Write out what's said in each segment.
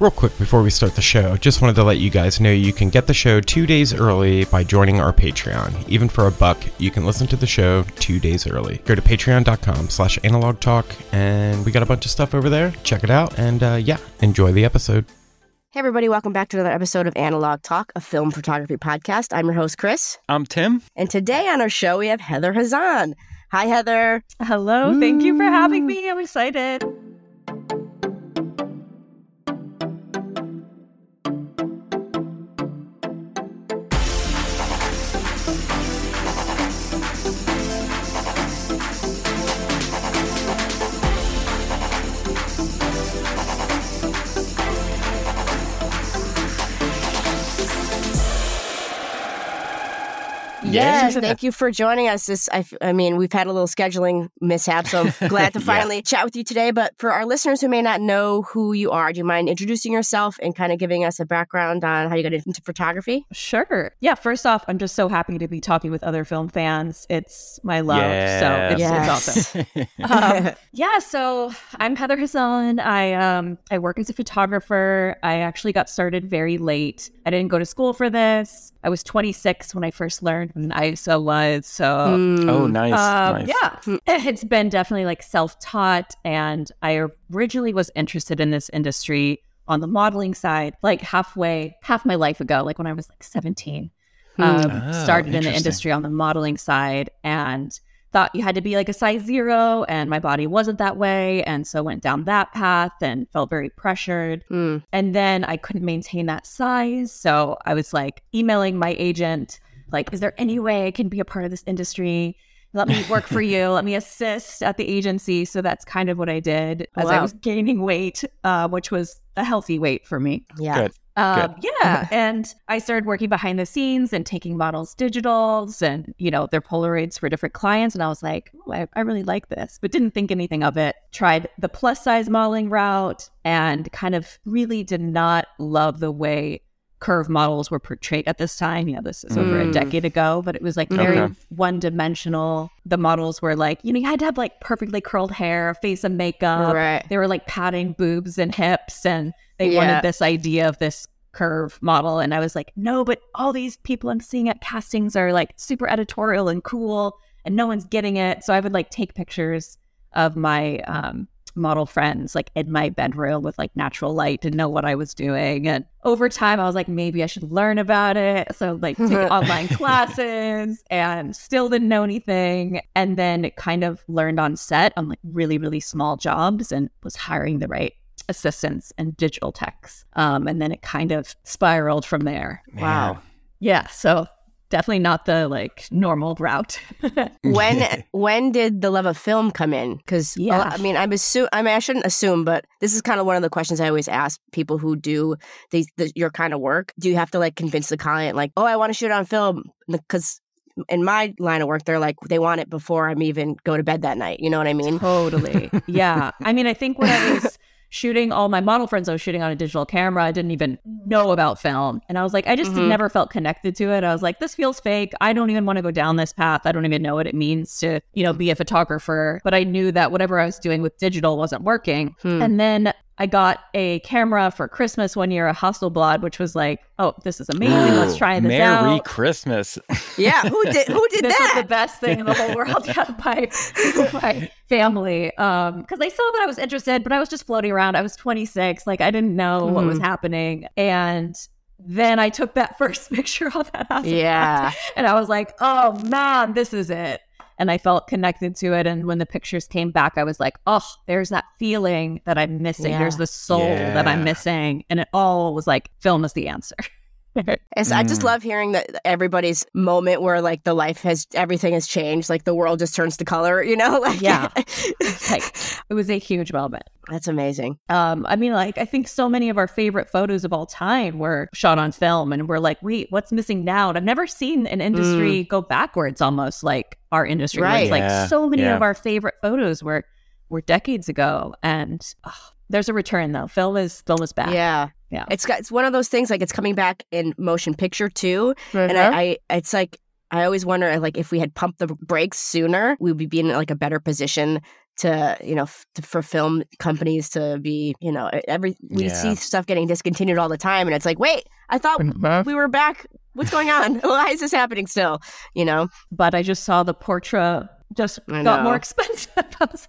Real quick before we start the show, just wanted to let you guys know you can get the show two days early by joining our Patreon. Even for a buck, you can listen to the show two days early. Go to patreon.com slash analog talk, and we got a bunch of stuff over there. Check it out, and uh, yeah, enjoy the episode. Hey, everybody, welcome back to another episode of Analog Talk, a film photography podcast. I'm your host, Chris. I'm Tim. And today on our show, we have Heather Hazzan. Hi, Heather. Hello. Thank you for having me. I'm excited. Yes, thank you for joining us. This, I, f- I mean, we've had a little scheduling mishap, so I'm glad to finally chat with you today. But for our listeners who may not know who you are, do you mind introducing yourself and kind of giving us a background on how you got into photography? Sure. Yeah. First off, I'm just so happy to be talking with other film fans. It's my love. So it's, Yes. it's awesome. um, yeah. So I'm Heather Hazzan. I um I work as a photographer. I actually got started very late. I didn't go to school for this. I was 26 when I first learned what an ISO was. So Oh, nice. Um, nice. Yeah, it's been definitely like self taught. And I originally was interested in this industry on the modeling side, like halfway, half my life ago, like when I was like 17. Um, Oh, started in the industry on the modeling side and thought you had to be like a size zero. And my body wasn't that way. And so went down that path and felt very pressured. Hmm. And then I couldn't maintain that size. So I was like emailing my agent, like, is there any way I can be a part of this industry? Let me work for you. Let me assist at the agency. So that's kind of what I did as I was gaining weight, uh, which was a healthy weight for me. Yeah. Good. Um, yeah. and I started working behind the scenes and taking models digitals and, you know, their Polaroids for different clients. And I was like, oh, I, I really like this, but didn't think anything of it. Tried the plus size modeling route and kind of really did not love the way curve models were portrayed at this time. You know, this is over a Mm. decade ago, but it was like very Okay. one dimensional. The models were like, you know, you had to have like perfectly curled hair, face of makeup. Right. They were like padding boobs and hips and they Yeah. wanted this idea of this curve model and i was like no but all these people i'm seeing at castings are like super editorial and cool and no one's getting it so i would like take pictures of my um, model friends like in my bedroom with like natural light to know what i was doing and over time i was like maybe i should learn about it so like take online classes and still didn't know anything and then kind of learned on set on like really really small jobs and was hiring the right assistants and digital techs. Um, and then it kind of spiraled from there. Wow. Yeah. So definitely not the like normal route. when when did the love of film come in? Because uh, Yeah. I mean, I'm assume. I mean, I shouldn't assume, but this is kind of one of the questions I always ask people who do these the, your kind of work. Do you have to like convince the client, like, oh, I want to shoot on film? Because in my line of work, they're like, they want it before I'm even go to bed that night. You know what I mean? totally. Yeah. I mean, I think what I was shooting all my model friends I was shooting on a digital camera. I didn't even know about film. And I was like, I just Mhm. never felt connected to it. I was like, this feels fake. I don't even want to go down this path. I don't even know what it means to, you know, be a photographer. But I knew that whatever I was doing with digital wasn't working. Hmm. And then I got a camera for Christmas one year, a Hasselblad, which was like, oh, this is amazing. Let's try this Merry out. Merry Christmas. yeah, who did who did this that? was the best thing in the whole world. Yeah, my my family, um, because they saw that I was interested, but I was just floating around. I was 26, like I didn't know what was happening, and then I took that first picture of that house. yeah. and I was like, oh man, this is it. And I felt connected to it. And when the pictures came back, I was like, oh, there's that feeling that I'm missing. Yeah. There's the soul that I'm missing. And it all was like, film is the answer. It's, I just Mm. love hearing that everybody's moment where like the life has everything has changed, like the world just turns to color, you know? Like Yeah. like, it was a huge moment. that's amazing. Um, I mean, like, I think so many of our favorite photos of all time were shot on film, and we're like, wait, what's missing now? And I've never seen an industry go backwards almost like our industry. where Right. It's like Yeah, so many yeah. of our favorite photos were were decades ago, and oh, there's a return though. Film is film is back. Yeah. Yeah. It's got it's one of those things like it's coming back in motion picture too. And Uh-huh. I, I it's like I always wonder like if we had pumped the brakes sooner, we would be in like a better position to you know f- to, for film companies to be you know every we Yeah. see stuff getting discontinued all the time and it's like wait I thought we were back what's going on why is this happening still you know But I just saw the Portra just I got know. more expensive.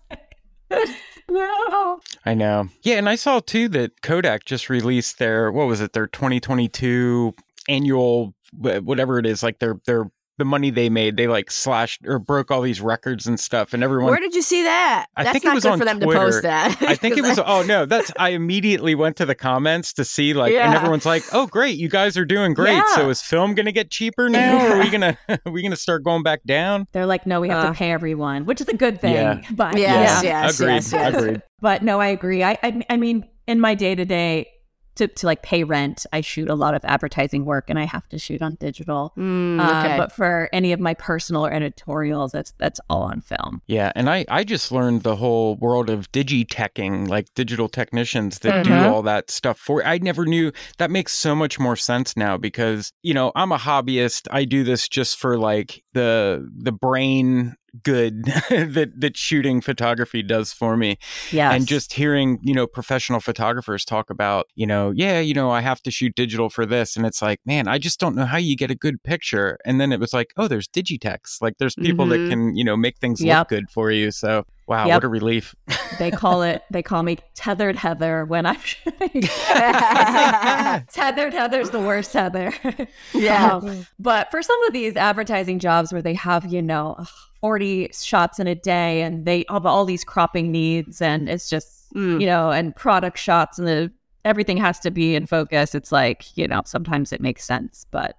I no. I know. Yeah, and I saw too that Kodak just released their what was it? Their 2022 annual whatever it is, like their their the money they made, they like slashed or broke all these records and stuff, and everyone. where did you see that I that's think it was good on for them Twitter. to post that I think it 'Cause was. Oh no, that's. I immediately went to the comments to see like, and everyone's like, "Oh, great, you guys are doing great." So is film going to get cheaper now? Or are we gonna are we gonna start going back down? They're like, no, we have Uh. to pay everyone, which is a good thing. Yeah. But Yes, yeah. yes, agreed. yes, yes. Agreed. But no, I agree. I, I, I mean, in my day to day, to to like pay rent, I shoot a lot of advertising work, and I have to shoot on digital. Mm, Uh, but for any of my personal or editorials, that's that's all on film. Yeah, and I I just learned the whole world of digiteching, like digital technicians that Mhm. do all that stuff for. I never knew that makes so much more sense now because you know I'm a hobbyist. I do this just for like the the brain good that that shooting photography does for me Yeah. and just hearing you know professional photographers talk about you know yeah you know i have to shoot digital for this and it's like man i just don't know how you get a good picture and then it was like oh there's digitex like there's people Mhm. that can you know make things Yep. look good for you so wow Yep. what a relief they call it they call me tethered Heather when I'm shooting. Like, tethered Heather's the worst Heather. Yeah. Um, but for some of these advertising jobs where they have, you know, 40 shots in a day and they have all these cropping needs and it's just, Mm. you know, and product shots and the everything has to be in focus. It's like, you know, sometimes it makes sense, but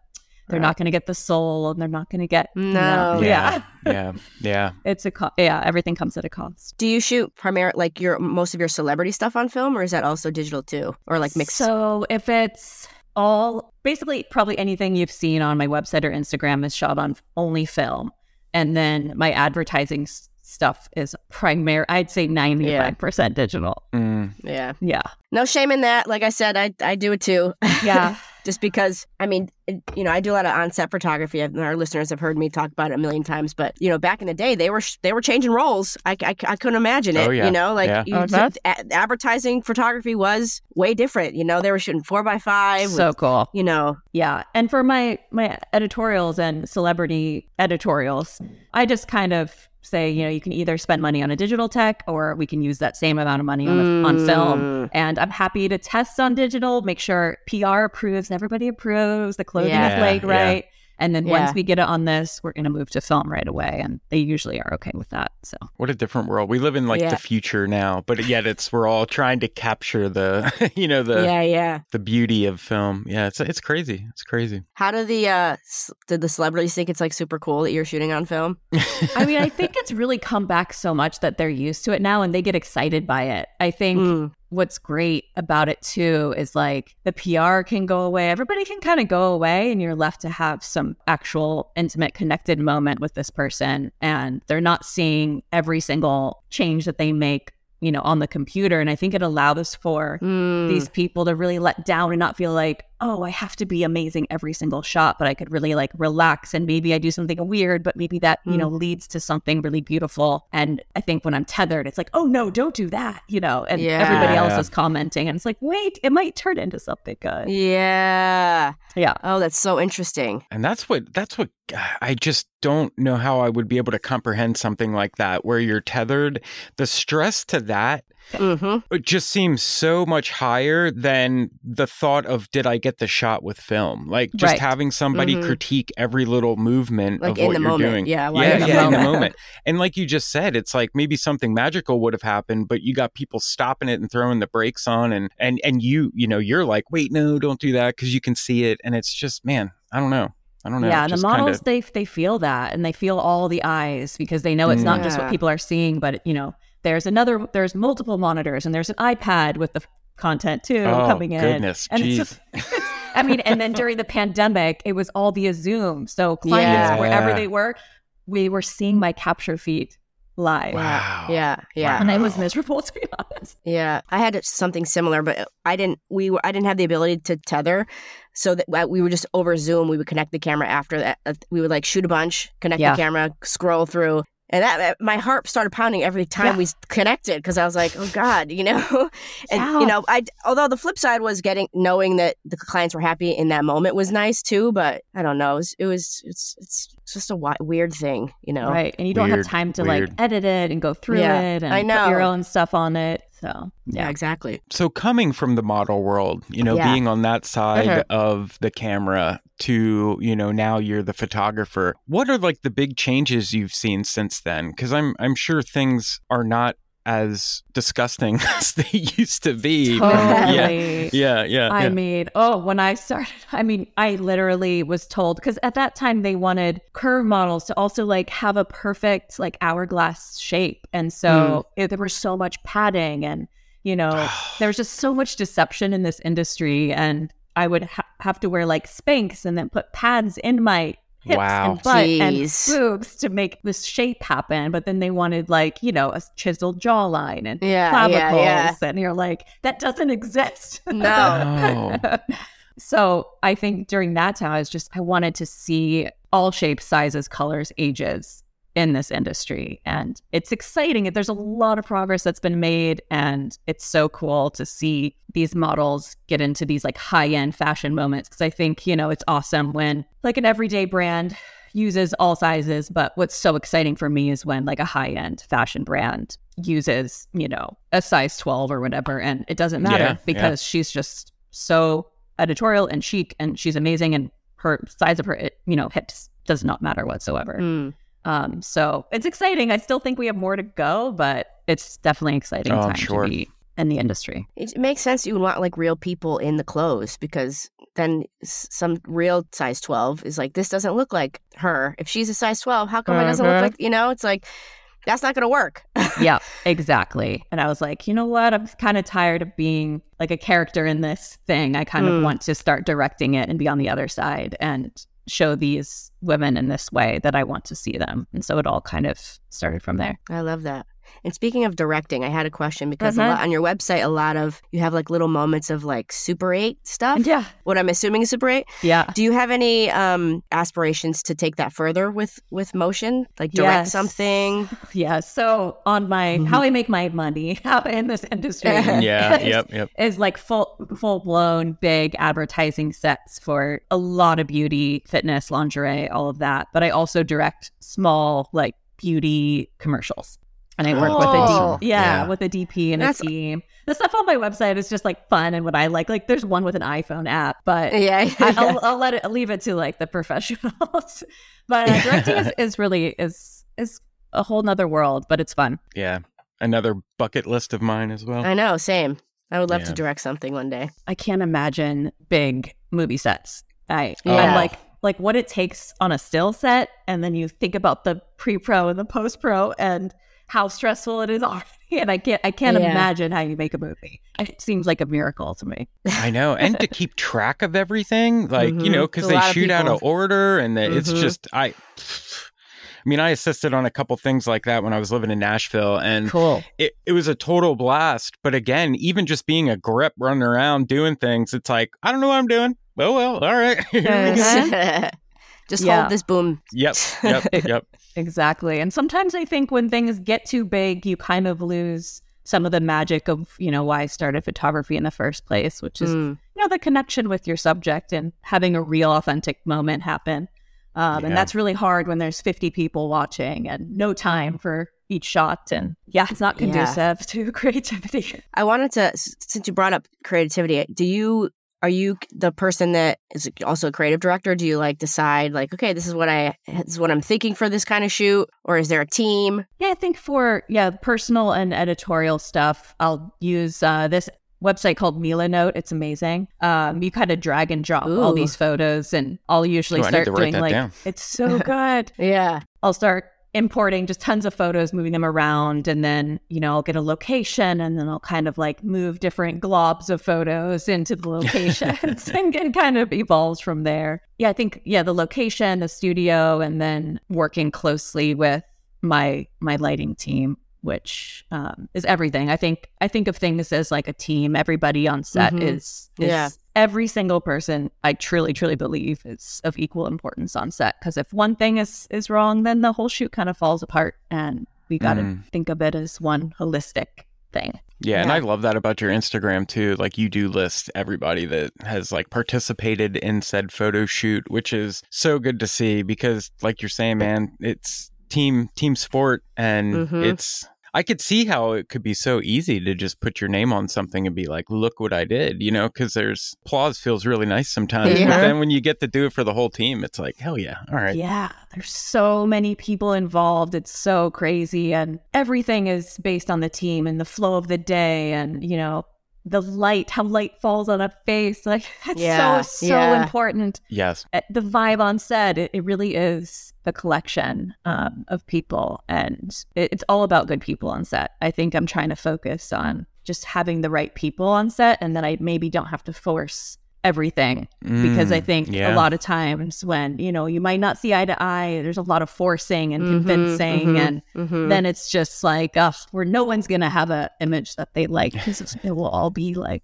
they're not going to get the soul and they're not going to get you know, No. yeah. yeah yeah It's a co- yeah, everything comes at a cost. Do you shoot primary like your most of your celebrity stuff on film, or is that also digital too, or like mixed? So if it's all basically probably anything you've seen on my website or Instagram is shot on only film, and then my advertising s- stuff is primary. I'd say ninety five percent digital. Mm. yeah, Yeah, no shame in that. Like I said, I I do it too. yeah, just because I mean, you know, I do a lot of on-set photography. and Our listeners have heard me talk about it a million times. But you know, back in the day, they were sh- they were changing roles. I, I, I couldn't imagine it. Oh, yeah. You know, like Yeah. you, Oh, that's- a- advertising photography was way different. You know, they were shooting four by five. so with, cool. you know, Yeah, and for my my editorials and celebrity editorials, I just kind of say, you know, you can either spend money on a digital tech or we can use that same amount of money on a, on film. Mm. And I'm happy to test on digital, make sure PR approves, everybody approves, the clothing Yeah, is laid yeah. right. And then Yeah. once we get it on this, we're going to move to film right away. And they usually are okay with that. So, what a different world we live in like Yeah. the future now but yet it's we're all trying to capture the you know the yeah, yeah. the beauty of film yeah it's it's crazy it's crazy How do the uh s- did the celebrities think it's like super cool that you're shooting on film? I mean, I think it's really come back so much that they're used to it now and they get excited by it. I think Mm. What's great about it too is like the PR can go away. Everybody can kind of go away and you're left to have some actual intimate connected moment with this person and they're not seeing every single change that they make, you know, on the computer. And I think it allows for Mm. these people to really let down and not feel like, oh, I have to be amazing every single shot, but I could really like relax and maybe I do something weird, but maybe that, you know, mm. leads to something really beautiful. And I think when I'm tethered, it's like, oh no, don't do that, you know, and everybody else is commenting and it's like, wait, it might turn into something good. Yeah. Yeah. Oh, that's so interesting. And that's what that's what I just don't know how I would be able to comprehend something like that where you're tethered. The stress to that hmm it just seems so much higher than the thought of did I get the shot with film? Like just Right. having somebody Mhm. critique every little movement Like of in what the you're moment. doing. Yeah, yeah, you're in the yeah, in the moment. moment. And like you just said, it's like maybe something magical would have happened, but you got people stopping it and throwing the brakes on, and and and you, you know, you're like, wait, no, don't do that because you can see it, and it's just, man, I don't know. I don't know. Yeah, and the models kinda- they they feel that and they feel all the eyes because they know it's not just what people are seeing, but you know, there's another there's multiple monitors and there's an iPad with the content too Oh, coming in. goodness, and jeez. it's just, I mean, and then during the pandemic, it was all via Zoom. So clients Yeah. wherever Yeah. they were, we were seeing my capture feed live. Wow. Yeah. Yeah. And I was miserable to be honest. Yeah, I had something similar, but I didn't. We were. I didn't have the ability to tether, so that uh, we were just over Zoom. We would connect the camera after that. Uh, We would like shoot a bunch, connect Yeah. the camera, scroll through, and that, that- my heart started pounding every time Yeah. we connected because I was like, oh god, you know. and Yeah. you know, I although the flip side was getting knowing that the clients were happy in that moment was nice too. But I don't know. It was. It was it's it's just a wi- weird thing, you know. Right. And you don't Weird, have time to weird. like edit it and go through Yeah, it and I put your own stuff on it. So Yeah. yeah. Exactly. So coming from the model world, you know, Yeah. being on that side Mhm. of the camera to, you know, now you're the photographer. What are like the big changes you've seen since then? Cuz I'm I'm sure things are not as disgusting as they used to be. from- yeah. Totally. Yeah, yeah. I yeah. mean, oh, when I started, I mean, I literally was told because at that time they wanted curve models to also like have a perfect like hourglass shape. And so hmm. it, there was so much padding and, you know, there was just so much deception in this industry. And I would ha- have to wear like Spanx and then put pads in my hips Wow. and butt Jeez. and boobs to make this shape happen. But then they wanted like, you know, a chiseled jawline and Yeah, clavicles. yeah, And you're like, that doesn't exist. No. Oh. so I think during that time, I was just, I wanted to see all shapes, sizes, colors, ages in this industry. And it's exciting. There's a lot of progress that's been made. And it's so cool to see these models get into these like high end fashion moments. Cause I think, you know, it's awesome when like an everyday brand uses all sizes. But what's so exciting for me is when like a high end fashion brand uses, you know, a size 12 or whatever. And it doesn't matter Yeah, yeah. because she's just so editorial and chic and she's amazing and her size of her it, you know hips does not matter whatsoever Mm. Um so it's exciting i still think we have more to go but it's definitely exciting Oh, time sure. to be in the industry It makes sense you want like real people in the clothes because then some real size 12 is like, this doesn't look like her. If she's a size 12, how come it doesn't look like, you know, it's like, that's not going to work. yeah exactly and i was like you know what i'm kind of tired of being like a character in this thing i kind of Mm. want to start directing it and be on the other side and show these women in this way that i want to see them and so it all kind of started from there I love that. And speaking of directing, I had a question because a Mhm. lot, on your website, a lot of you have like little moments of like Super 8 stuff. yeah What I'm assuming is Super 8. yeah Do you have any um aspirations to take that further with with motion? Like direct Yes. something? Yeah. So on my how I make my money how in this industry, yeah, is, yep, yep. is like full full blown big advertising sets for a lot of beauty, fitness, lingerie, all of that. But I also direct small like beauty commercials. And I work Oh. with a D- yeah, Yeah. with a DP and That's- a team. The stuff on my website is just like fun and what I like. Like there's one with an iPhone app, but Yeah. I, I'll, I'll let it I'll leave it to like the professionals. but uh, directing is, is really is is a whole nother world, but it's fun. Yeah. Another bucket list of mine as well. I know, same. I would love to direct something one day. I can't imagine big movie sets. I Yeah. I'm like like what it takes on a still set, and then you think about the pre pro and the post pro and how stressful it is already. And I can't I can't Yeah. imagine how you make a movie. It seems like a miracle to me. I know, and to keep track of everything, like you Mhm. know, because they lot of shoot out of order, and the, it's Mhm. just I. I mean, I assisted on a couple things like that when I was living in Nashville, and Cool. it, it was a total blast. But again, even just being a grip running around doing things, it's like, I don't know what I'm doing. Oh, well, all right. Here we go. Just Yeah. hold this boom. Yep, yep, yep. Exactly. And sometimes I think when things get too big, you kind of lose some of the magic of, you know, why I started photography in the first place, which is, Mm. you know, the connection with your subject and having a real authentic moment happen. Um, Yeah. And that's really hard when there's 50 people watching and no time for each shot. And yeah, it's not Yeah. conducive to creativity. I wanted to, since you brought up creativity, do you are you the person that is also a creative director? Do you like decide like, okay, this is what I this is what I'm thinking for this kind of shoot, or is there a team? Yeah, I think for yeah personal and editorial stuff, I'll use uh, this website called Milanote. It's amazing. Um, you kind of drag and drop all these photos, and I'll usually Ooh, start doing like down. it's so good. Yeah. I'll start importing just tons of photos, moving them around, and then you know I'll get a location, and then I'll kind of like move different globs of photos into the locations, and, and kind of evolves from there. Yeah, I think yeah the location, the studio, and then working closely with my my lighting team which um, is everything i think i think of things as like a team everybody on set Mhm. is, is Yeah. every single person i truly truly believe is of equal importance on set because if one thing is is wrong then the whole shoot kind of falls apart and we got to Mm. think of it as one holistic thing Yeah, and I love that about your Instagram too. Like you do list everybody that has like participated in said photo shoot, which is so good to see because like you're saying, man, it's team team sport and Mhm. it's I could see how it could be so easy to just put your name on something and be like, look what I did, you know, because there's applause feels really nice sometimes. Yeah. But then when you get to do it for the whole team, it's like, hell yeah. All right. Yeah, there's so many people involved. It's so crazy. And everything is based on the team and the flow of the day and, you know, the light, how light falls on a face. Like, it's Yeah, so, so yeah. important. Yes. Uh, The vibe on set, it, it really is the collection um, of people. And it, it's all about good people on set. I think I'm trying to focus on just having the right people on set and then I maybe don't have to force everything because I Mm, think yeah. a lot of times when you know you might not see eye to eye, there's a lot of forcing and Mhm, convincing, mhm, and mhm. then it's just like, ugh, where no one's gonna have an image that they like because it will all be like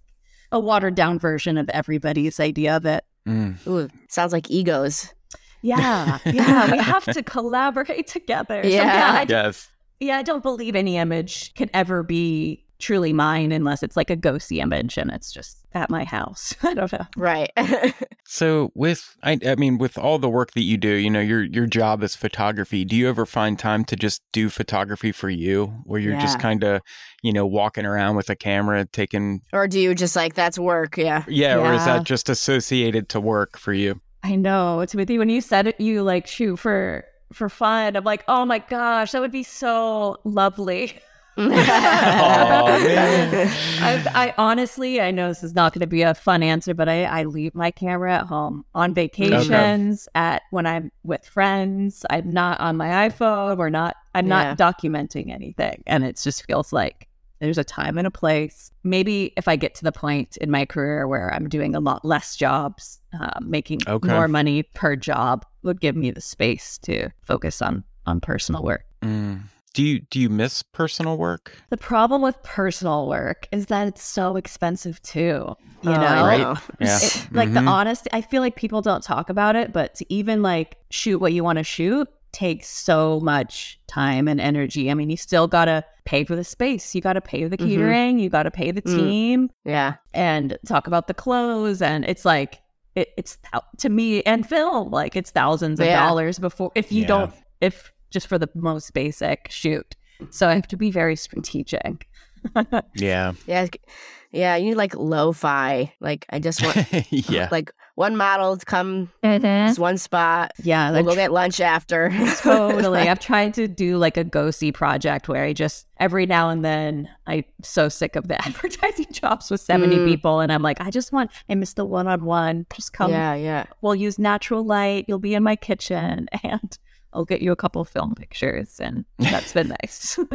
a watered down version of everybody's idea of it. Mm. Ooh, sounds like egos. Yeah, yeah, we have to collaborate together. So, Yeah. yeah, I, Yes. yeah, I don't believe any image can ever be truly mine unless it's like a ghosty image and it's just at my house. I don't know. Right. So with I I mean with all the work that you do, you know, your your job is photography. Do you ever find time to just do photography for you where you're just kind of, you know, walking around with a camera taking or do you just like that's work? Yeah. yeah, or is that just associated to work for you? I know. It's with you when you said it, you like shoot for for fun. I'm like, oh my gosh, that would be so lovely. I, I honestly, I know this is not going to be a fun answer, but I, I leave my camera at home on vacations, at when I'm with friends. I'm not on my iPhone. We're not. I'm Yeah. not documenting anything, and it just feels like there's a time and a place. Maybe if I get to the point in my career where I'm doing a lot less jobs, uh, making Okay. more money per job, would give me the space to focus on on personal work. Mm. Do you do you miss personal work? The problem with personal work is that it's so expensive too. You Oh, know, Right. Yeah. It- like the Mhm. honest, I feel like people don't talk about it, but to even like shoot what you want to shoot takes so much time and energy. I mean, you still gotta pay for the space, you gotta pay the Mhm. catering, you gotta pay the Mm. team, Yeah. and talk about the clothes, and it's like it, it's thou- to me and film like it's thousands of Yeah. dollars before if you Yeah. don't if just for the most basic shoot. So I have to be very strategic. Yeah. Yeah. Yeah. You need like lo-fi. Like I just want yeah. like one model to come this one spot. Yeah, like, We'll like go get lunch after. totally. I've tried to do like a ghosty project where I just every now and then I'm so sick of the advertising jobs with 70 Mm. people and I'm like, I just want I miss the one on one. Just come yeah. Yeah. we'll use natural light, you'll be in my kitchen and I'll get you a couple film pictures and that's been nice.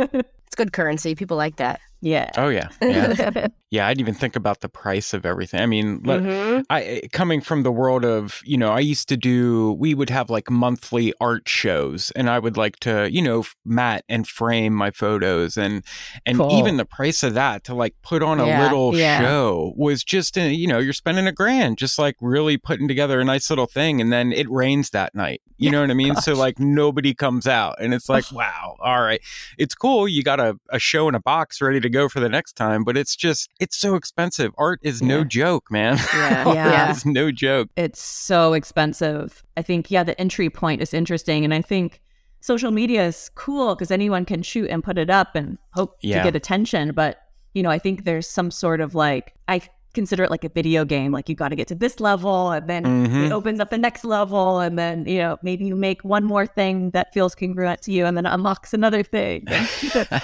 It's good currency. People like that. Yeah. Oh yeah, yeah, yeah. I didn't even think about the price of everything. I mean, Mhm. I eh, coming from the world of you know, I used to do. We would have like monthly art shows, and I would like to you know mat and frame my photos, and and Cool. even the price of that to like put on a Yeah, little yeah. show was just uh, you know you're spending a grand just like really putting together a nice little thing, and then it rains that night. You know what I mean? So like nobody comes out, and it's like wow, all right, it's cool. You got a, a show in a box ready to go for the next time, but it's just it's so expensive. Art is no joke, man. Yeah. Yeah. it's no joke. It's so expensive. I think, yeah, the entry point is interesting. And I think social media is cool because anyone can shoot and put it up and hope Yeah. to get attention. But, you know, I think there's some sort of like, I consider it like a video game. Like you got to get to this level and then Mhm. it opens up the next level. And then, you know, maybe you make one more thing that feels congruent to you and then unlocks another thing. And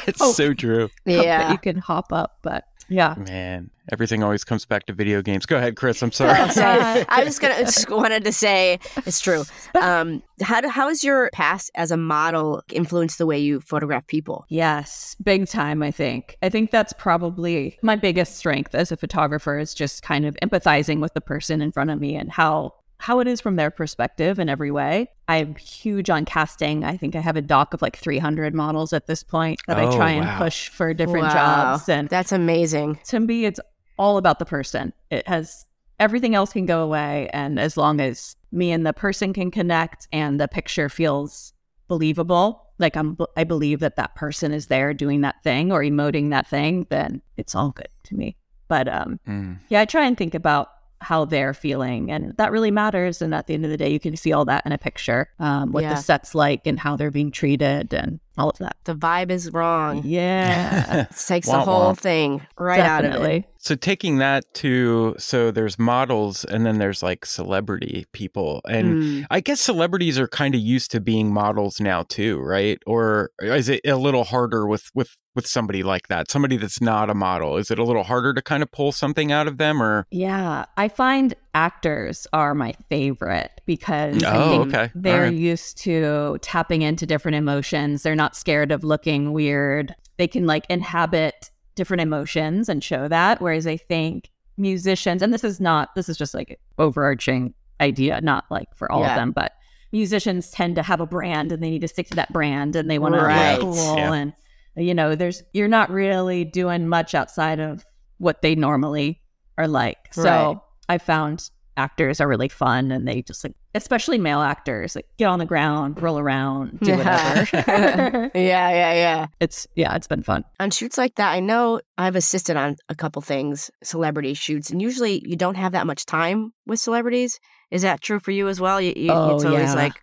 it's Oh. so true, hope that Yeah. you can hop up. But yeah. man. Everything always comes back to video games. Go ahead, Chris. I'm sorry. Sorry. I was gonna just wanted to say it's true. Um, how do, how has your past as a model influenced the way you photograph people? Yes, big time, I think. I think that's probably my biggest strength as a photographer is just kind of empathizing with the person in front of me and how how it is from their perspective in every way. I'm huge on casting. I think I have a doc of like 300 models at this point that I Oh, try and push for different Wow. jobs and That's amazing. to me it's all about the person. It has everything else can go away and as long as me and the person can connect and the picture feels believable, like I'm I believe that that person is there doing that thing or emoting that thing, then it's all good to me. But um Mm. yeah, I try and think about how they're feeling and that really matters and at the end of the day you can see all that in a picture um, what Yeah. the set's like and how they're being treated and all of that The vibe is wrong. yeah It takes the whole womp. thing right out of it. So taking that to so there's models and then there's like celebrity people and Mm. I guess celebrities are kind of used to being models now too, right? Or is it a little harder with with with somebody like that? Somebody that's not a model. Is it a little harder to kind of pull something out of them or Yeah, I find actors are my favorite because I Oh, think okay. they're All right. used to tapping into different emotions. They're not scared of looking weird. They can like inhabit different emotions and show that. Whereas I think musicians, and this is not, this is just like overarching idea, not like for all Yeah. of them, but musicians tend to have a brand and they need to stick to that brand and they want Right. to look cool Yeah. and you know there's you're not really doing much outside of what they normally are like so Right. i found actors are really fun and they just like especially male actors like get on the ground roll around do whatever yeah, yeah, yeah. it's yeah it's been fun On shoots like that, I know I've assisted on a couple things, celebrity shoots, and usually you don't have that much time with celebrities. Is that true for you as well? You, you, Oh, it's always yeah. like,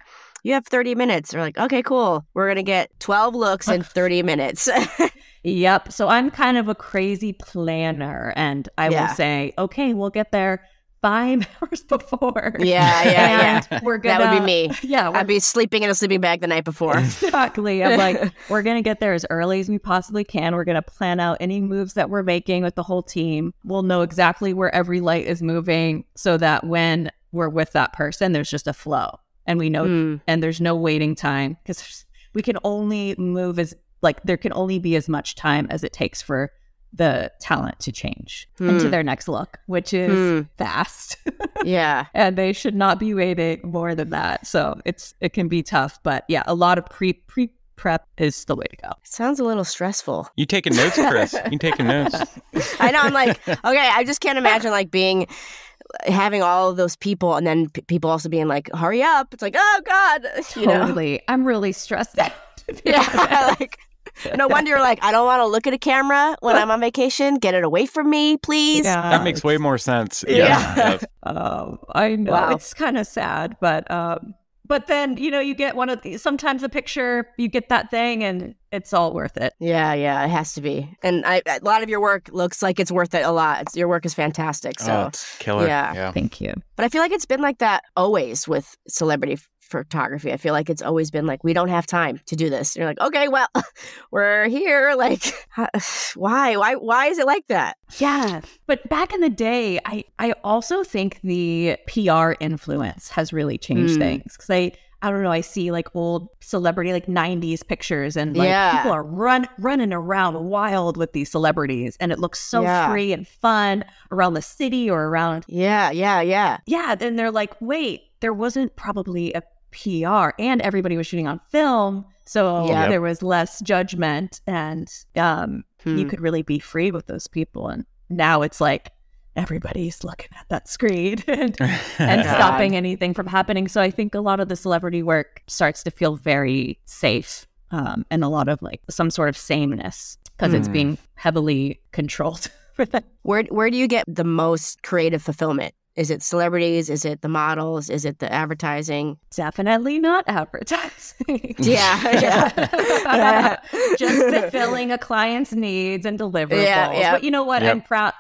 you have 30 minutes. They're like, okay, cool. We're going to get 12 looks in 30 minutes. Yep. So I'm kind of a crazy planner, and I Yeah. will say, okay, we'll get there five hours before. yeah, yeah, And we're gonna. that would be me. Yeah, I'd be sleeping in a sleeping bag the night before. exactly. I'm like, we're gonna get there as early as we possibly can. We're gonna plan out any moves that we're making with the whole team. We'll know exactly where every light is moving, so that when we're with that person, there's just a flow, and we know, Mm. and there's no waiting time because we can only move as like there can only be as much time as it takes for the talent to change into Hmm. their next look, which is Hmm. fast. Yeah. and they should not be waiting more than that. So it's it can be tough, but yeah, a lot of pre pre prep is the way to go. Sounds a little stressful. You taking notes, Chris? You taking notes? I know. I'm like, okay, I just can't imagine like being having all of those people and then p- people also being like, hurry up. It's like, oh God, you know? Totally, I'm really stressed out. Yeah. like, no wonder you're like, I don't want to look at a camera when I'm on vacation. Get it away from me, please. Yeah, That makes way more sense. Yeah. Yeah. Um, I know Wow. it's kind of sad, but um, but then you know you get one of these. Sometimes a picture, you get that thing, and it's all worth it. Yeah, yeah, it has to be. And I, a lot of your work looks like it's worth it a lot. It's, your work is fantastic. So, oh, it's killer. yeah. yeah. Thank you. but I feel like it's been like that always with celebrity f- photography. I feel like it's always been like we don't have time to do this. And you're like, okay, well, we're here. Like, why, why, why is it like that? Yeah, but back in the day, I I also think the PR influence has really changed Mm. things because I. I don't know. I see like old celebrity, like '90s pictures, and like Yeah. people are run running around wild with these celebrities, and it looks so Yeah. free and fun around the city or around Yeah, yeah, yeah. yeah, then they're like, wait, there wasn't probably a PR and everybody was shooting on film. So Yep. there was less judgment and um, you Hmm. could really be free with those people. And now it's like everybody's looking at that screen and, and stopping anything from happening. So I think a lot of the celebrity work starts to feel very safe um, and a lot of like some sort of sameness because it's Hmm. being heavily controlled. Where where do you get the most creative fulfillment? Is it celebrities? Is it the models? Is it the advertising? Definitely not advertising. Yeah, yeah. Just fulfilling a client's needs and deliverables. Yeah, yeah. But you know what? Yep. I'm proud.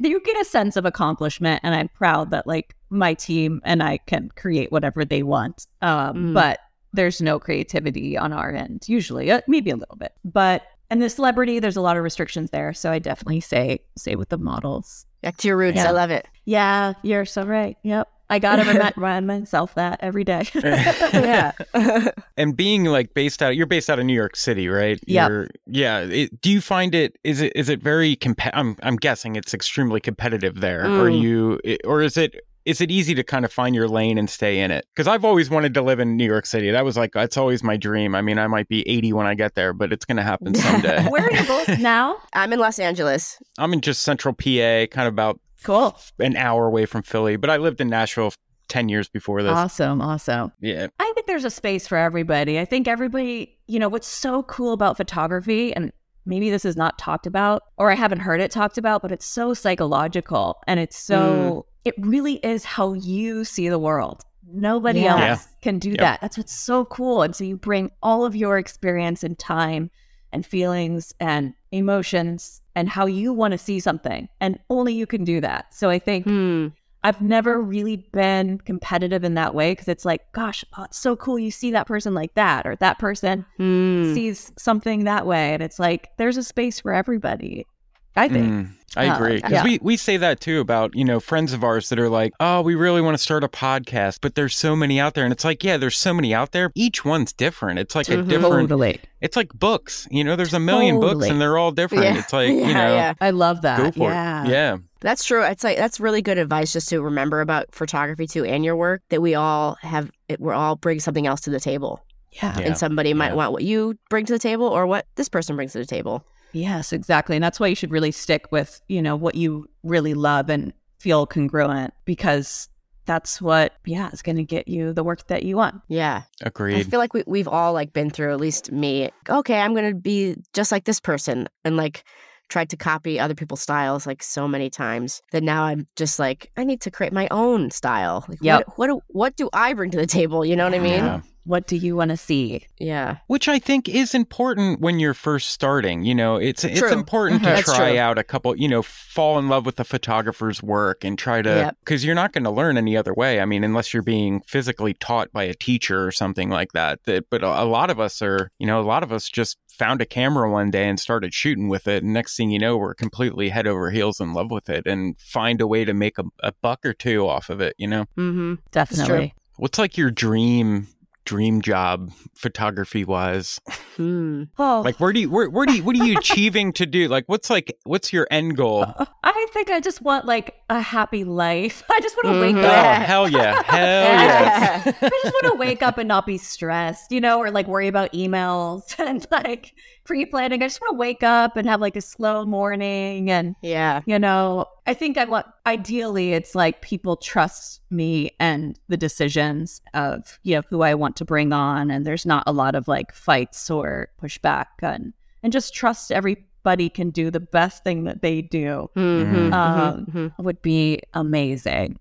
You get a sense of accomplishment, and I'm proud that like my team and I can create whatever they want. Um, Mm. But there's no creativity on our end, usually, uh, maybe a little bit. But and the celebrity, there's a lot of restrictions there. So I definitely say say with the models. Back to your roots. Yeah. I love it. Yeah, you're so right. Yep. I gotta remind, remind myself that every day. Yeah. and being like based out you're based out of New York City, right? Yep. You're- yeah. It, do you find it is it is it very comp- I'm I'm guessing it's extremely competitive there. Or Mm. you or is it is it easy to kind of find your lane and stay in it? Because I've always wanted to live in New York City. That was like that's always my dream. I mean, I might be 80 when I get there, but it's going to happen someday. Where are you both now? I'm in Los Angeles. I'm in just central PA, kind of about Cool. an hour away from Philly, but I lived in Nashville 10 years before this. Awesome. Awesome. yeah. I think there's a space for everybody. I think everybody, you know, what's so cool about photography, and maybe this is not talked about, or I haven't heard it talked about, but it's so psychological and it's so, mm. It really is how you see the world. Nobody Yeah. else can do Yep. that. That's what's so cool. And so you bring all of your experience and time and feelings and emotions and how you want to see something. And only you can do that. So I think Hmm. I've never really been competitive in that way because it's like, gosh, oh, it's so cool. You see that person like that, or that person Hmm. sees something that way. And it's like, there's a space for everybody, I think. Mm, I Uh, agree. Because yeah. we, we say that too about, you know, friends of ours that are like, oh, we really want to start a podcast, but there's so many out there. And it's like, yeah, there's so many out there. Each one's different. It's like a Mhm. different, Totally. it's like books. You know, there's a million books and they're all different. Yeah. It's like, you know, yeah. I love that. go for yeah. it. Yeah. That's true. It's like that's really good advice just to remember about photography too and your work that we all have. We're all bring something else to the table, Yeah. Yeah. and somebody might want what you bring to the table or what this person brings to the table. Yes, exactly. And that's why you should really stick with, you know, what you really love and feel congruent because that's what, yeah, is going to get you the work that you want. Yeah, agreed I feel like we we've all like been through at least me. Okay, I'm gonna be just like this person, and like tried to copy other people's styles like so many times that now I'm just like I need to create my own style. Like Yep. what what do, what do I bring to the table? You know what I mean? Yeah. What do you want to see? Yeah. Which I think is important when you're first starting. You know, it's it's True. important Mhm. to That's try true. out a couple. You know, fall in love with the photographer's work and try to Yep. because you're not going to learn any other way. I mean, unless you're being physically taught by a teacher or something like that. That, but a, a lot of us are. You know, a lot of us just found a camera one day and started shooting with it. And next thing you know, we're completely head over heels in love with it and find a way to make a, a buck or two off of it. You know, Mm-hmm. Definitely. what's like your dream dream job photography wise? Hmm. Oh, Like where do you where where do you what are you achieving to do? Like what's like what's your end goal? Oh I think I just want like a happy life. I just want to wake Mhm. up. hell yeah. Hell yeah. I just want to wake up and not be stressed, you know, or like worry about emails and like pre planning. I just want to wake up and have like a slow morning. And, Yeah. you know, I think I want, ideally, it's like people trust me and the decisions of, you know, who I want to bring on. And there's not a lot of like fights or pushback and, and just trust everybody can do the best thing that they do Mm-hmm. Um, mm-hmm. would be amazing.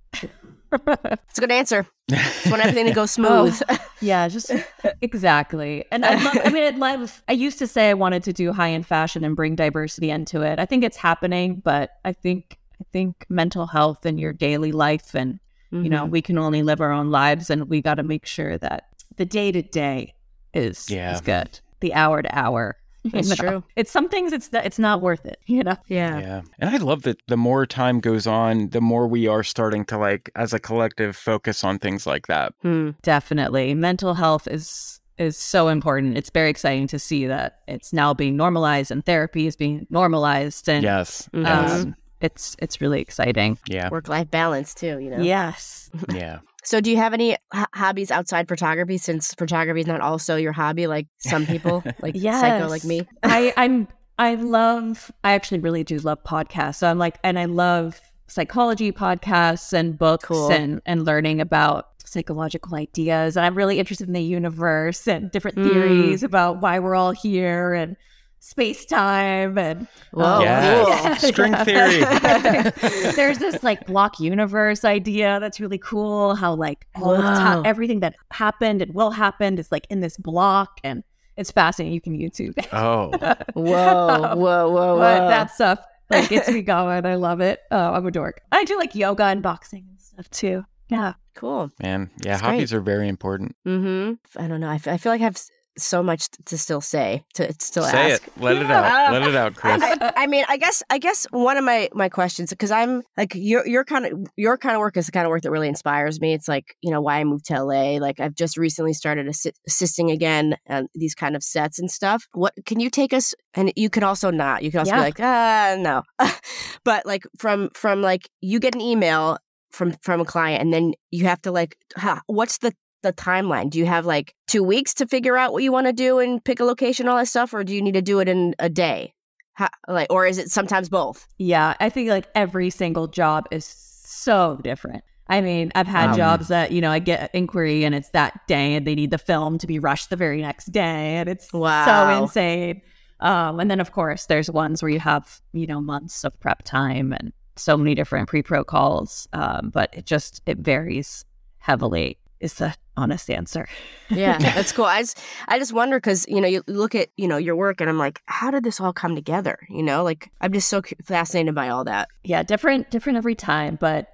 It's a good answer. Just want everything to go smooth. Yeah, just exactly. And I love, I mean, I love, I used to say I wanted to do high end fashion and bring diversity into it. I think it's happening, but I think, I think mental health and your daily life and you know, Mhm. we can only live our own lives and we got to make sure that the day to day is Yeah. is good. The hour to hour. you That's know? true. It's some things it's it's not worth it, you know. Yeah. Yeah. And I love that the more time goes on, the more we are starting to like as a collective focus on things like that. Hmm. Definitely. Mental health is is so important. It's very exciting to see that it's now being normalized and therapy is being normalized and Yes. Mhm. Yes. um, it's it's really exciting. yeah. Work life balance too, you know? Yes. Yeah. So, do you have any h- hobbies outside photography since photography is not also your hobby like some people, like psycho like me? I, I'm I love I actually really do love podcasts. So I'm like and I love psychology podcasts and books Cool. and and learning about psychological ideas. And I'm really interested in the universe and different Mm. theories about why we're all here and space time and Whoa, Yeah. cool. String theory. There's this like block universe idea that's really cool. How like all the Wow. everything that happened and will happen is like in this block, and it's fascinating. You can YouTube. it. Oh. Whoa, whoa, whoa, whoa. but that stuff like gets me going. I love it. Oh, I'm a dork. I do like yoga and boxing and stuff too. Yeah. cool. Man. Yeah. That's hobbies are very important. Mm-hmm. I don't know. I, f- I feel like I have s- so much to still say, to still Say ask. it. Let it out. Let it out, Chris. I, I- I mean, I guess, I guess one of my my questions, because I'm like your your kind of your kind of work is the kind of work that really inspires me. It's like you know why I moved to LA. Like I've just recently started assi- assisting again on these kind of sets and stuff. What can you take us? And you can also not. You can also be like, ah, no. but like from from like you get an email from from a client, and then you have to like, huh, what's the the timeline? Do you have like two weeks to figure out what you want to do and pick a location, all that stuff, or do you need to do it in a day? How, like, or is it sometimes both? Yeah. I think like every single job is so different. I mean, I've had Um, jobs that, you know, I get an inquiry and it's that day and they need the film to be rushed the very next day. And it's Wow. so insane. Um, and then, of course, there's ones where you have, you know, months of prep time and so many different pre pro calls. Um, but it just, it varies heavily, is the honest answer. Yeah, that's cool. I just, I just wonder because you know you look at you know your work and I'm like, how did this all come together? You know, like I'm just so fascinated by all that. Yeah, different, different every time. But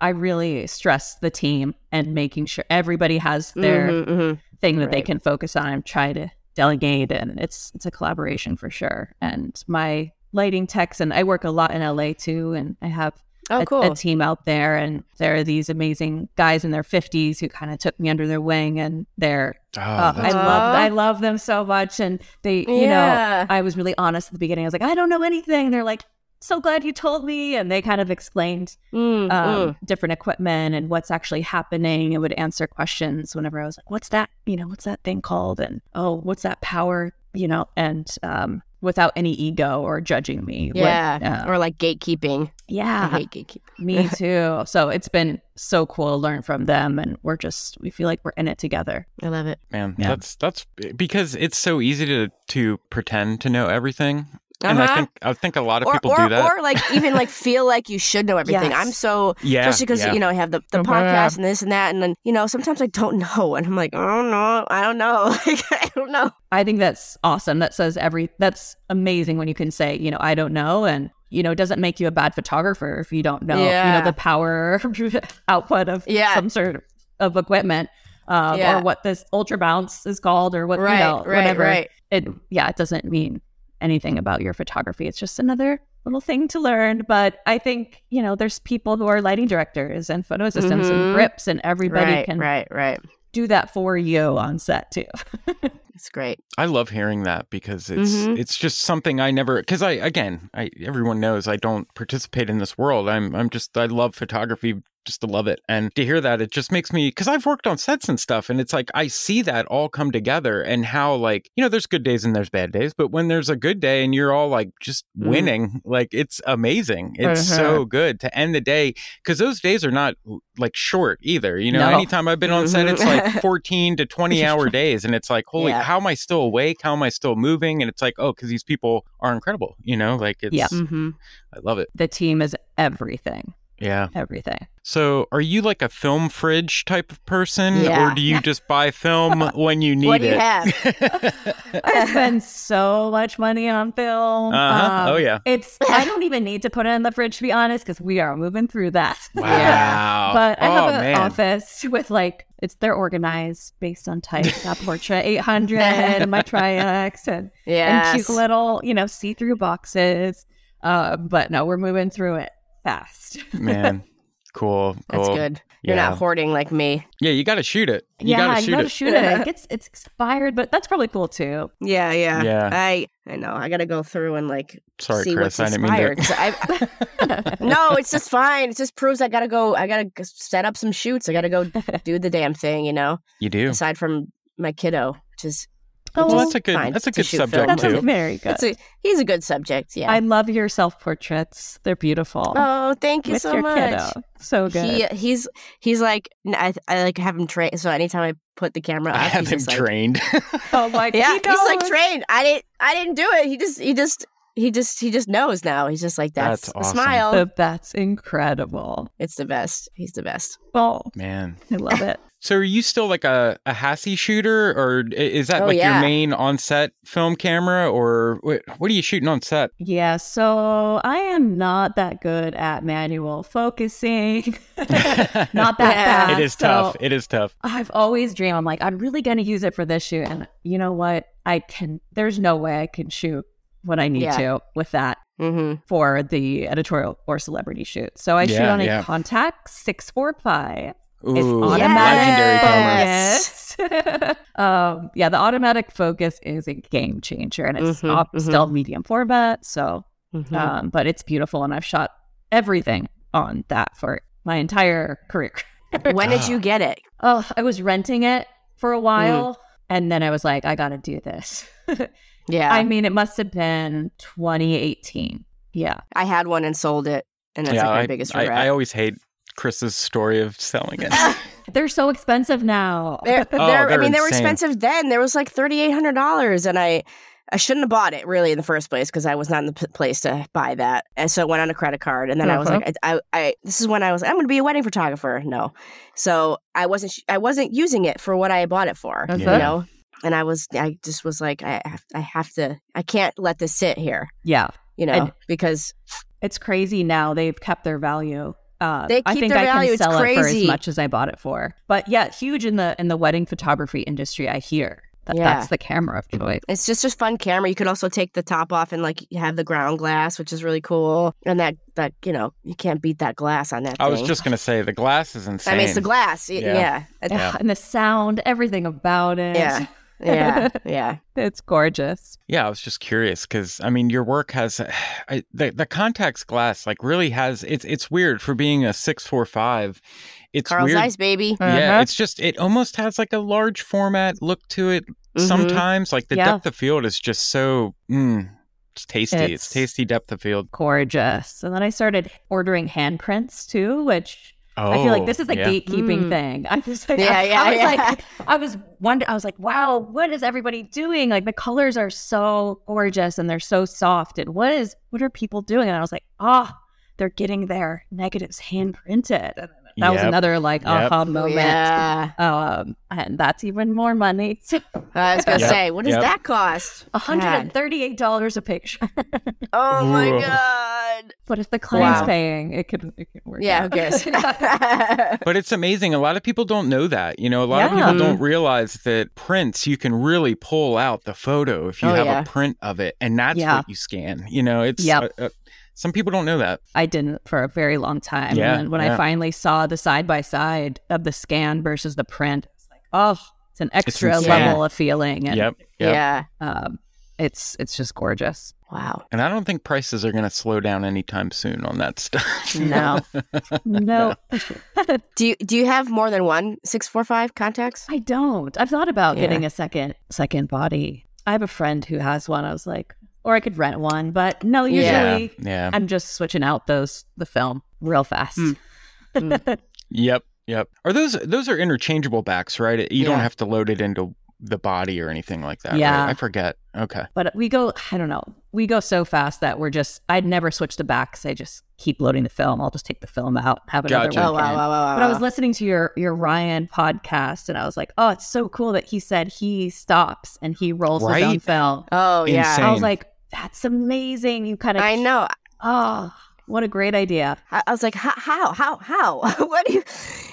I really stress the team and making sure everybody has their Mhm, mhm. thing that they can focus on and try to delegate and it's it's a collaboration for sure and my lighting techs and i work a lot in la too and i have Oh, a, cool. a team out there and there are these amazing guys in their 50s who kind of took me under their wing and they're Oh, uh, i that's- love i love them so much and they you Yeah. know i was really honest at the beginning i was like i don't know anything they're like so glad you told me and they kind of explained Mm, um, mm. different equipment and what's actually happening. It would answer questions whenever I was like, "What's that? You know, what's that thing called?" And oh, what's that power? You know, and um, without any ego or judging me. would, Yeah, uh, or like gatekeeping. I yeah, hate gatekeeping. me too. So it's been so cool to learn from them, and we're just we feel like we're in it together. I love it. man, Yeah. that's that's because it's so easy to to pretend to know everything. And I Uh-huh. think I think a lot of Or, people or, do that. or like even like feel like you should know everything. Yes. I'm so yeah, especially because yeah. you know I have the, the Mhm. podcast and this and that, and then you know sometimes I don't know, and I'm like, oh no, I don't know, like I don't know. I think that's awesome. That says every that's amazing when you can say, you know, I don't know and you know, it doesn't make you a bad photographer if you don't know, you know, the power output of Yeah. some sort of equipment. Um, Yeah. or what this ultra bounce is called or what Right, you know, right, whatever. right. It yeah, it doesn't mean anything about your photography. It's just another little thing to learn. But I think, you know, there's people who are lighting directors and photo assistants Mhm. and grips and everybody right, can right, right. do that for you on set too. It's great. I love hearing that because it's Mhm. it's just something I never because I again I everyone knows I don't participate in this world. I'm I'm just I love photography just to love it and to hear that it just makes me because I've worked on sets and stuff and it's like I see that all come together and how like you know there's good days and there's bad days but when there's a good day and you're all like just Mhm. winning like it's amazing it's Uh-huh. so good to end the day because those days are not like short either you know No. anytime I've been on set it's like Mhm. 14 to 20 hour days and it's like holy Yeah. how am I still awake how am I still moving and it's like oh because these people are incredible you know like it's Yeah. Mm-hmm. I love it the team is everything. Yeah. everything. So, are you like a film fridge type of person, Yeah. or do you just buy film when you need What do you it? have? I spend so much money on film. Um, Uh-huh. Oh, yeah. It's I don't even need to put it in the fridge to be honest, because we are moving through that. Wow. But I oh, have an man. office with like it's they're organized based on type. Got Portra 800 and my Tri-X and Yes. and cute little you know see through boxes. Uh, but no, we're moving through it fast. Man, cool. That's cool. good. You're not hoarding like me. Yeah, you got to shoot it. You yeah, got to you shoot gotta it. shoot it. It gets it's expired, but that's probably cool too. Yeah, yeah. Yeah. I I know. I got to go through and like Sorry, see Chris. what's I didn't mean inspired. to. 'cause I- no, it's just fine. It just proves I got to go. I got to set up some shoots. I got to go do the damn thing, you know. You do. Aside from my kiddo, which is Oh, Well, that's a good. That's a good shoot subject. That's too. very good. that's a he's a good subject. Yeah. I love your self portraits. They're beautiful. oh, thank you with so your much. kiddo. So good. He he's he's like I, I like have him trained. So anytime I put the camera up, I have he's him just like, trained. oh my Yeah, he he's like trained. I didn't I didn't do it. He just he just he just he just knows now. He's just like that's, That's a awesome. smile. That's incredible. it's the best. He's the best. Oh, Man. I love it. So, are you still like a a Hassie shooter, or is that Oh, like yeah. your main on set film camera, or what, what are you shooting on set? Yeah, so I am not that good at manual focusing. not that Yeah. fast. It is So tough. It is tough. I've always dreamed, I'm like, I'm really going to use it for this shoot. And you know what? I can, there's no way I can shoot what I need Yeah. to with that Mm-hmm. for the editorial or celebrity shoot. So I shoot Yeah, on a yeah. Contax 645. Ooh, It's Yes. automatic focus. um, yeah, the automatic focus is a game changer, and it's Mhm, op- mhm. still medium format. So, Mm-hmm. um, but it's beautiful, and I've shot everything on that for my entire career. when did you get it? oh, I was renting it for a while, and then I was like, I got to do this. Yeah, I mean, it must have been 2018. Yeah. I had one and sold it, and that's yeah, like my I, biggest I, regret. I always hate Chris's story of selling it. They're so expensive now. They're, Oh, they're, I they're mean, they were insane. expensive then. There was like thirty eight hundred dollars, and I, I shouldn't have bought it really in the first place because I was not in the p- place to buy that, and so it went on a credit card. And then I was Uh-huh. like, I, I, I, this is when I was, like, I'm going to be a wedding photographer. No, so I wasn't, sh- I wasn't using it for what I bought it for. That's You it. know, and I was, I just was like, I, have, I have to, I can't let this sit here. yeah. You know, And- because It's crazy now. They've kept their value. Uh, They I think their I value. can It's sell it for as much as I bought it for. But yeah, huge in the in the wedding photography industry. I hear that Yeah. that's the camera of choice. It's just a fun camera. You could also take the top off and like have the ground glass, which is really cool. And that that you know you can't beat that glass on that. I was just gonna say the glass is insane. I mean, it's the glass. Yeah. Yeah, yeah, Yeah. And the sound, everything about it. yeah, yeah. yeah. It's gorgeous. Yeah, I was just curious because I mean, your work has I, the the Contax glass like really has it's it's weird for being a six four five. It's Carl weird. Zeiss, baby. Yeah, Uh-huh. it's just it almost has like a large format look to it. Mhm. Sometimes, like the Yeah. depth of field is just so mm, it's tasty. It's, It's- tasty depth of field. Gorgeous. And then I started ordering handprints too, which Oh, I feel like this is a yeah. gatekeeping Mm. thing. I was like, Yeah, I, yeah, I was yeah. like, I was wonder, I was like, wow, what is everybody doing? Like the colors are so gorgeous and they're so soft. And what is, what are people doing? And I was like, ah, they're getting their negatives hand printed. And that was another like Yep. aha Oh, moment. yeah. Um, and that's even more money. I was gonna Yep. say, what does Yep. that cost? hundred God. and thirty-eight dollars a picture. Oh my god. but if the client's Wow. paying, it could it could work. Yeah, who out. cares? But it's amazing. A lot of people don't know that. You know, a lot of people don't realize that prints you can really pull out the photo if you Oh, have yeah. a print of it, and that's Yeah. what you scan. You know, it's Yep. uh, uh, some people don't know that. I didn't for a very long time. Yeah, and when yeah. I finally saw the side by side of the scan versus the print, it's like, oh, it's an extra insane. level of feeling. And Yep. Yep. Yeah. um, it's it's just gorgeous. Wow. And I don't think prices are going to slow down anytime soon on that stuff. No, no, Do you do you have more than one six four five Contax? I don't. I've thought about Yeah. getting a second second body. I have a friend who has one. I was like, or I could rent one, but no, Yeah. usually yeah. I'm just switching out those the film real fast. Hmm. Yep. Yep. Are those those are interchangeable backs, right? You don't have to load it into the body or anything like that. Yeah. right? I forget. Okay. But we go, I don't know, we go so fast that we're just, I'd never switch the backs. I just keep loading the film. I'll just take the film out, have another Gotcha. one. Oh, wow, wow, wow, wow. But I was listening to your your Ryan podcast, and I was like, "Oh, it's so cool that he said he stops and he rolls his own film." Oh, yeah. Insane. I was like, "That's amazing!" You kind of, I know. Oh, what a great idea! I, I was like, how, how, how, how? what do you,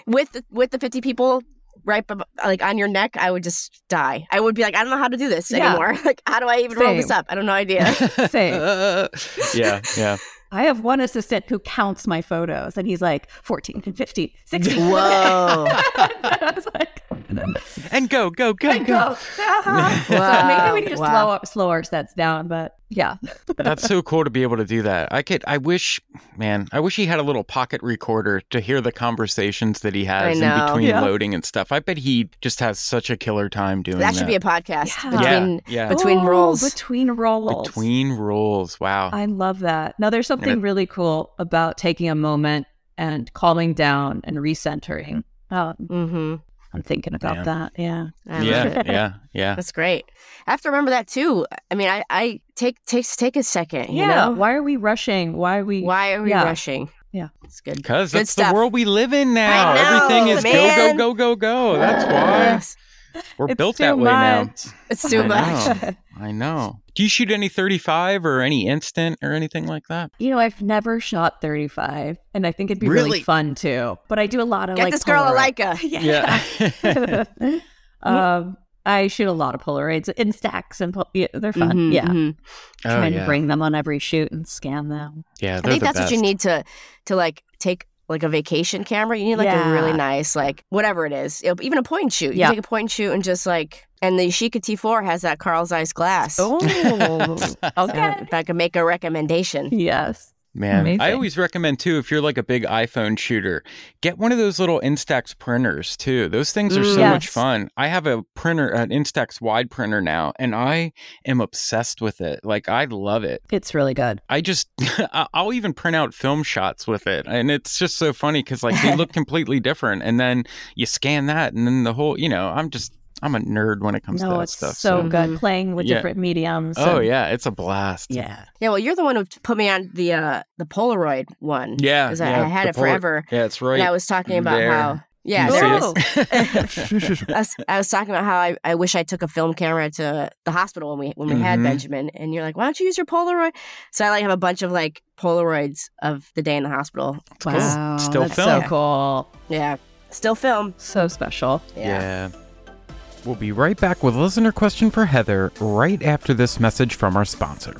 with the, with the 50 people right, like on your neck, I would just die. I would be like, I don't know how to do this Yeah. anymore. Like, how do I even roll this up? I don't know idea. Same. Uh, yeah, yeah. I have one assistant who counts my photos, and he's like 14 and 15, 16. Whoa. I was like, And go, go, go, go. go. so maybe we can just wow. slow up, slow our sets down. But yeah, That's so cool to be able to do that. I could. I wish, man. I wish he had a little pocket recorder to hear the conversations that he has in between Yeah. loading and stuff. I bet he just has such a killer time doing that. that should be a podcast Yeah. between, Yeah, yeah. between Oh, roles. Between rolls. between rules. Wow. I love that. Now, there's something it- really cool about taking a moment and calming down and recentering. Um, mm-hmm. I'm thinking about Yeah. that. Yeah. I yeah, yeah, yeah. That's great. I have to remember that too. I mean, I, I take takes take a second. You yeah. know, Why are we rushing? Why are we? why are we Yeah. rushing? Yeah. it's good. Because Good that's stuff. the world we live in now. Know, Everything is man. go, go, go, go, go. That's why we're It's built too that way now. It's too I much. know. I know. Do you shoot any 35 or any instant or anything like that? You know, I've never shot 35, and I think it'd be really, Really? fun too. But I do a lot of Get like this girl a Leica. Yeah. um, I shoot a lot of Polaroids in stacks, and pol- yeah, they're fun. Mhm, yeah, mhm. oh, trying yeah. to bring them on every shoot and scan them. yeah, I think the that's what you need to to like take like a vacation camera. You need like a really nice like whatever it is, know, even a point and shoot. You Yeah. take a point and shoot and just like. And the Yashica T4 has that Carl Zeiss glass. Oh, okay. if I could make a recommendation. yes. Man, I always recommend too if you're like a big iPhone shooter, get one of those little Instax printers too. Those things are Mm. so much fun. I have a printer, an Instax wide printer now, and I am obsessed with it. Like I love it. It's really good. I just I'll even print out film shots with it, and it's just so funny because like they look completely different, and then you scan that, and then the whole you know I'm just I'm a nerd when it comes to No, that it's stuff. so so- good playing with Yeah. different mediums. oh and- yeah, it's a blast. yeah. Yeah, well, you're the one who put me on the uh the Polaroid one. yeah, 'Cause yeah, I, I had the it Pol- forever. Yeah, it's right. And I was talking about there. how yeah, there it is. I was, I was talking about how I, I wish I took a film camera to the hospital when we when we had Mhm. Benjamin, and you're like, why don't you use your Polaroid? So I like have a bunch of like Polaroids of the day in the hospital. Wow. Still that's film. so cool. Yeah, still film. So special. Yeah. We'll be right back with a listener question for Heather right after this message from our sponsor.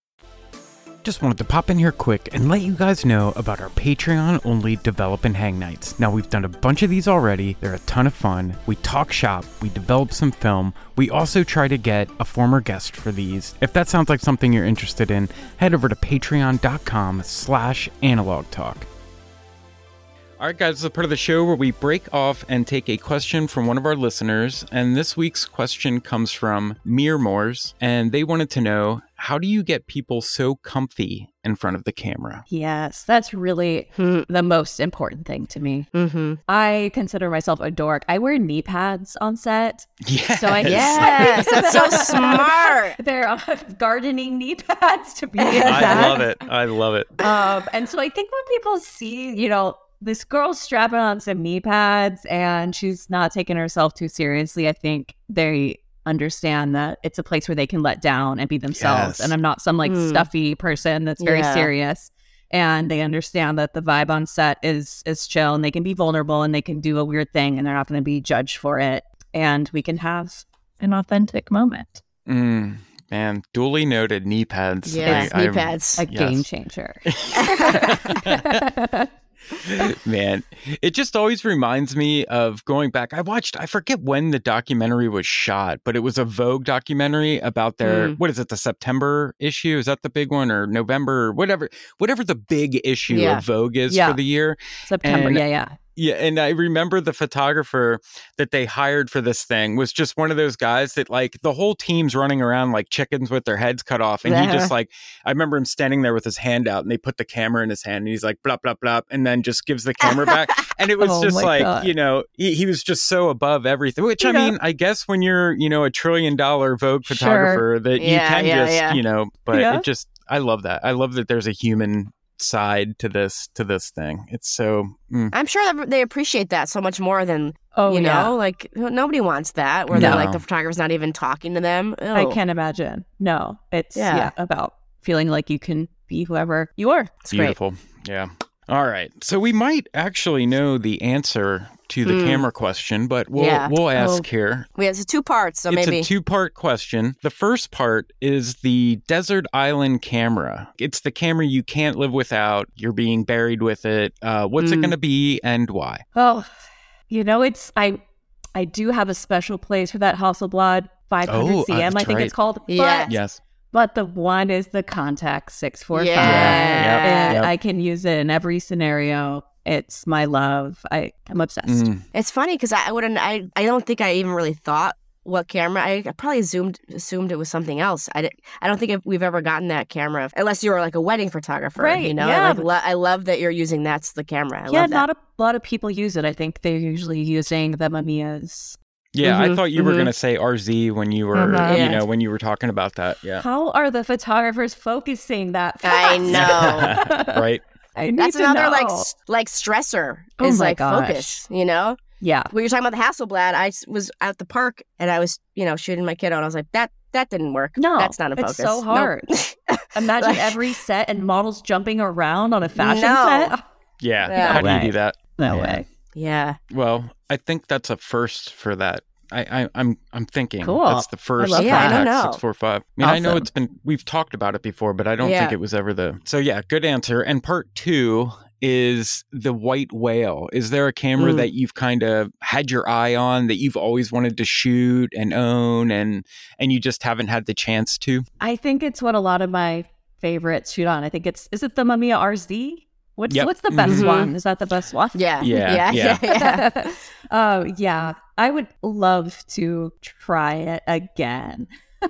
Just wanted to pop in here quick and let you guys know about our Patreon only Develop and Hang Nights. Now, we've done a bunch of these already, they're a ton of fun. We talk shop, we develop some film, we also try to get a former guest for these. If that sounds like something you're interested in, head over to patreon.com slash analog talk. All right, guys, this is a part of the show where we break off and take a question from one of our listeners. And this week's question comes from Meermores, and they wanted to know how do you get people so comfy in front of the camera? Yes, that's really the most important thing to me. Mm-hmm. I consider myself a dork. I wear knee pads on set. Yes. So I Yes, that's so smart. They're uh, gardening knee pads to be exact. I love it. I love it. Um, and so I think when people see, you know, this girl's strapping on some knee pads and she's not taking herself too seriously, I think they understand that it's a place where they can let down and be themselves. Yes. And I'm not some like Hmm. stuffy person that's very Yeah. serious. And they understand that the vibe on set is is chill and they can be vulnerable and they can do a weird thing and they're not going to be judged for it. And we can have an authentic moment. Mm, man, duly noted knee pads. Yes, I- knee I'm- pads. A Yes. game changer. Man, it just always reminds me of going back. I watched, I forget when the documentary was shot, but it was a Vogue documentary about their, Mm. what is it, the September issue? Is that the big one or November or whatever, whatever the big issue Yeah. of Vogue is Yeah. for the year? September. And- yeah, yeah. Yeah, and I remember the photographer that they hired for this thing was just one of those guys that like the whole team's running around like chickens with their heads cut off, and he Uh-huh. just like I remember him standing there with his hand out, and they put the camera in his hand, and he's like blah blah blah, and then just gives the camera back, and it was Oh just like God. you know he, he was just so above everything. Which I know- mean, I guess when you're you know a trillion dollar Vogue Sure. photographer, that you can yeah, just yeah. you know, but Yeah. it just I love that. I love that there's a human side to this to this thing. It's so. mm. I'm sure that they appreciate that so much more than Oh, you yeah. know, like nobody wants that where No. they're like the photographer's not even talking to them. I can't imagine. No, it's Yeah. yeah. about feeling like you can be whoever you are. It's great. Beautiful. Yeah. All right. So we might actually know the answer to the Hmm. camera question, but we'll Yeah. we'll ask Oh. here. We have two parts, so maybe it's maybe a two-part question. The first part is the desert island camera. It's the camera you can't live without. You're being buried with it. Uh, what's it Mm. going to be and why? Oh, you know, it's I I do have a special place for that Hasselblad 500 Oh, uh, cm. I think right. it's called. Yeah. But, Yes. but the one is the Contax 645. Yeah. And Yep. I can use it in every scenario. It's my love. I I'm obsessed. Mm. it's funny because I wouldn't. I I don't think I even really thought what camera. I, I probably assumed assumed it was something else. I, I don't think we've ever gotten that camera unless you were like a wedding photographer. Right, You know. yeah. Like, lo- I love that you're using that's the camera. I yeah, love that. not a lot of people use it. I think they're usually using the Mamiya's. Yeah, I Mhm, thought you were mhm. going to say RZ when you were, Mhm. you Yeah. know, when you were talking about that. Yeah. How are the photographers focusing that? I know. right. I need That's to another like know. s- like stressor Oh is my like gosh. focus. You know. Yeah. when you're talking about the Hasselblad, I was at the park and I was, you know, shooting my kiddo, and I was like, that that didn't work. No, that's not a it's focus. so Nope. hard. Imagine Like- every set and models jumping around on a fashion No. set. Yeah. Yeah. How do you do that? No Yeah. way. yeah, Well, I think that's a first for that. I, I I'm I'm thinking Cool. that's the first love Yeah, I don't know. six four five. I mean, I know it's been we've talked about it before, but I don't Yeah. think it was ever the. So yeah, good answer. And part two is the white whale. Is there a camera Mm. that you've kind of had your eye on that you've always wanted to shoot and own and and you just haven't had the chance to? I think it's what a lot of my favorites shoot on. I think it's is it the Mamiya RZ? What's Yep. what's the best Mhm. one? Is that the best one? yeah, Yeah, yeah, yeah. yeah. yeah. oh yeah. I would love to try it again.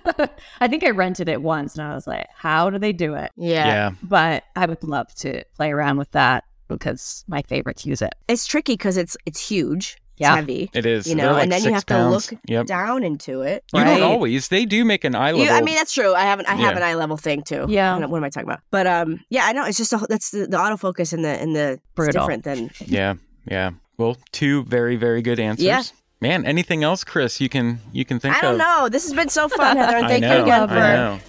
I think I rented it once and I was like, how do they do it? Yeah. But I would love to play around with that because my favorites use it. It's tricky because it's it's huge, Yeah. it's heavy, It is. you know, like and then you have pounds. to look Yep. down into it. You Right. don't always. They do make an eye level. You, I mean, that's true. I have an I have Yeah. an eye level thing too. Yeah. I don't- What am I talking about? But um, yeah, I know. It's just a, that's the, the autofocus and the and the it's Brutal. different than Yeah, yeah. Well, two very, very good answers. Yeah. Man, anything else, Chris? You can you can think of I don't of. know. This has been so fun, Heather, and thank know, you again for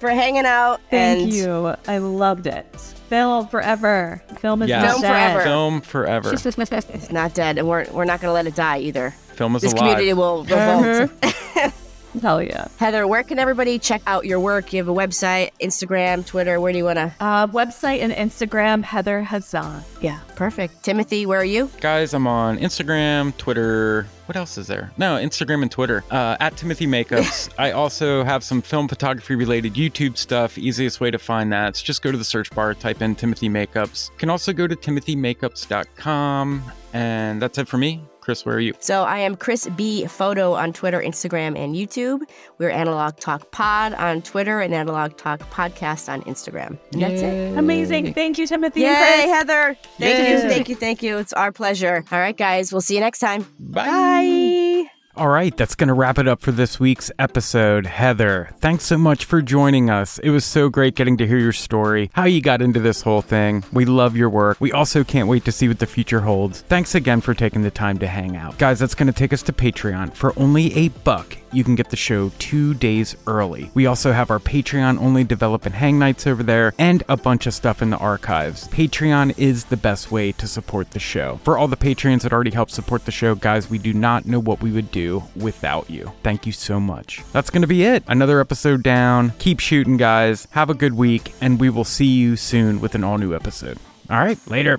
for hanging out. Thank and you. I loved it. Film forever. Film is Yeah. not Film dead. forever. Film forever. It's not dead, and we're we're not going to let it die either. Film is This alive. community will revolt. Hell yeah. Heather, where can everybody check out your work? You have a website, Instagram, Twitter. Where do you want to? Uh, website and Instagram, Heather Hazzan. Yeah, perfect. Timothy, where are you? Guys, I'm on Instagram, Twitter. What else is there? No, Instagram and Twitter. Uh, at Timothy Makeups. I also have some film photography related YouTube stuff. Easiest way to find that is just go to the search bar, type in Timothy Makeups. You can also go to timothymakeups.com. And that's it for me. Chris, where are you? So I am Chris B Photo on Twitter, Instagram, and YouTube. We're Analog Talk Pod on Twitter and Analog Talk Podcast on Instagram. And that's it. Amazing. Thank you, Timothy Yay, and Chris. Heather. Thank Yay. you, thank you, thank you. It's our pleasure. All right, guys. We'll see you next time. Bye. Bye. All right, that's going to wrap it up for this week's episode. Heather, thanks so much for joining us. It was so great getting to hear your story, how you got into this whole thing. We love your work. We also can't wait to see what the future holds. Thanks again for taking the time to hang out. Guys, that's going to take us to Patreon. For only a buck, you can get the show two days early. We also have our Patreon only develop and hang nights over there and a bunch of stuff in the archives. Patreon is the best way to support the show. For all the Patreons that already help support the show, guys, we do not know what we would do without you. Thank you so much. That's going to be it. Another episode down. Keep shooting, guys. Have a good week, and we will see you soon with an all new episode. All right, later.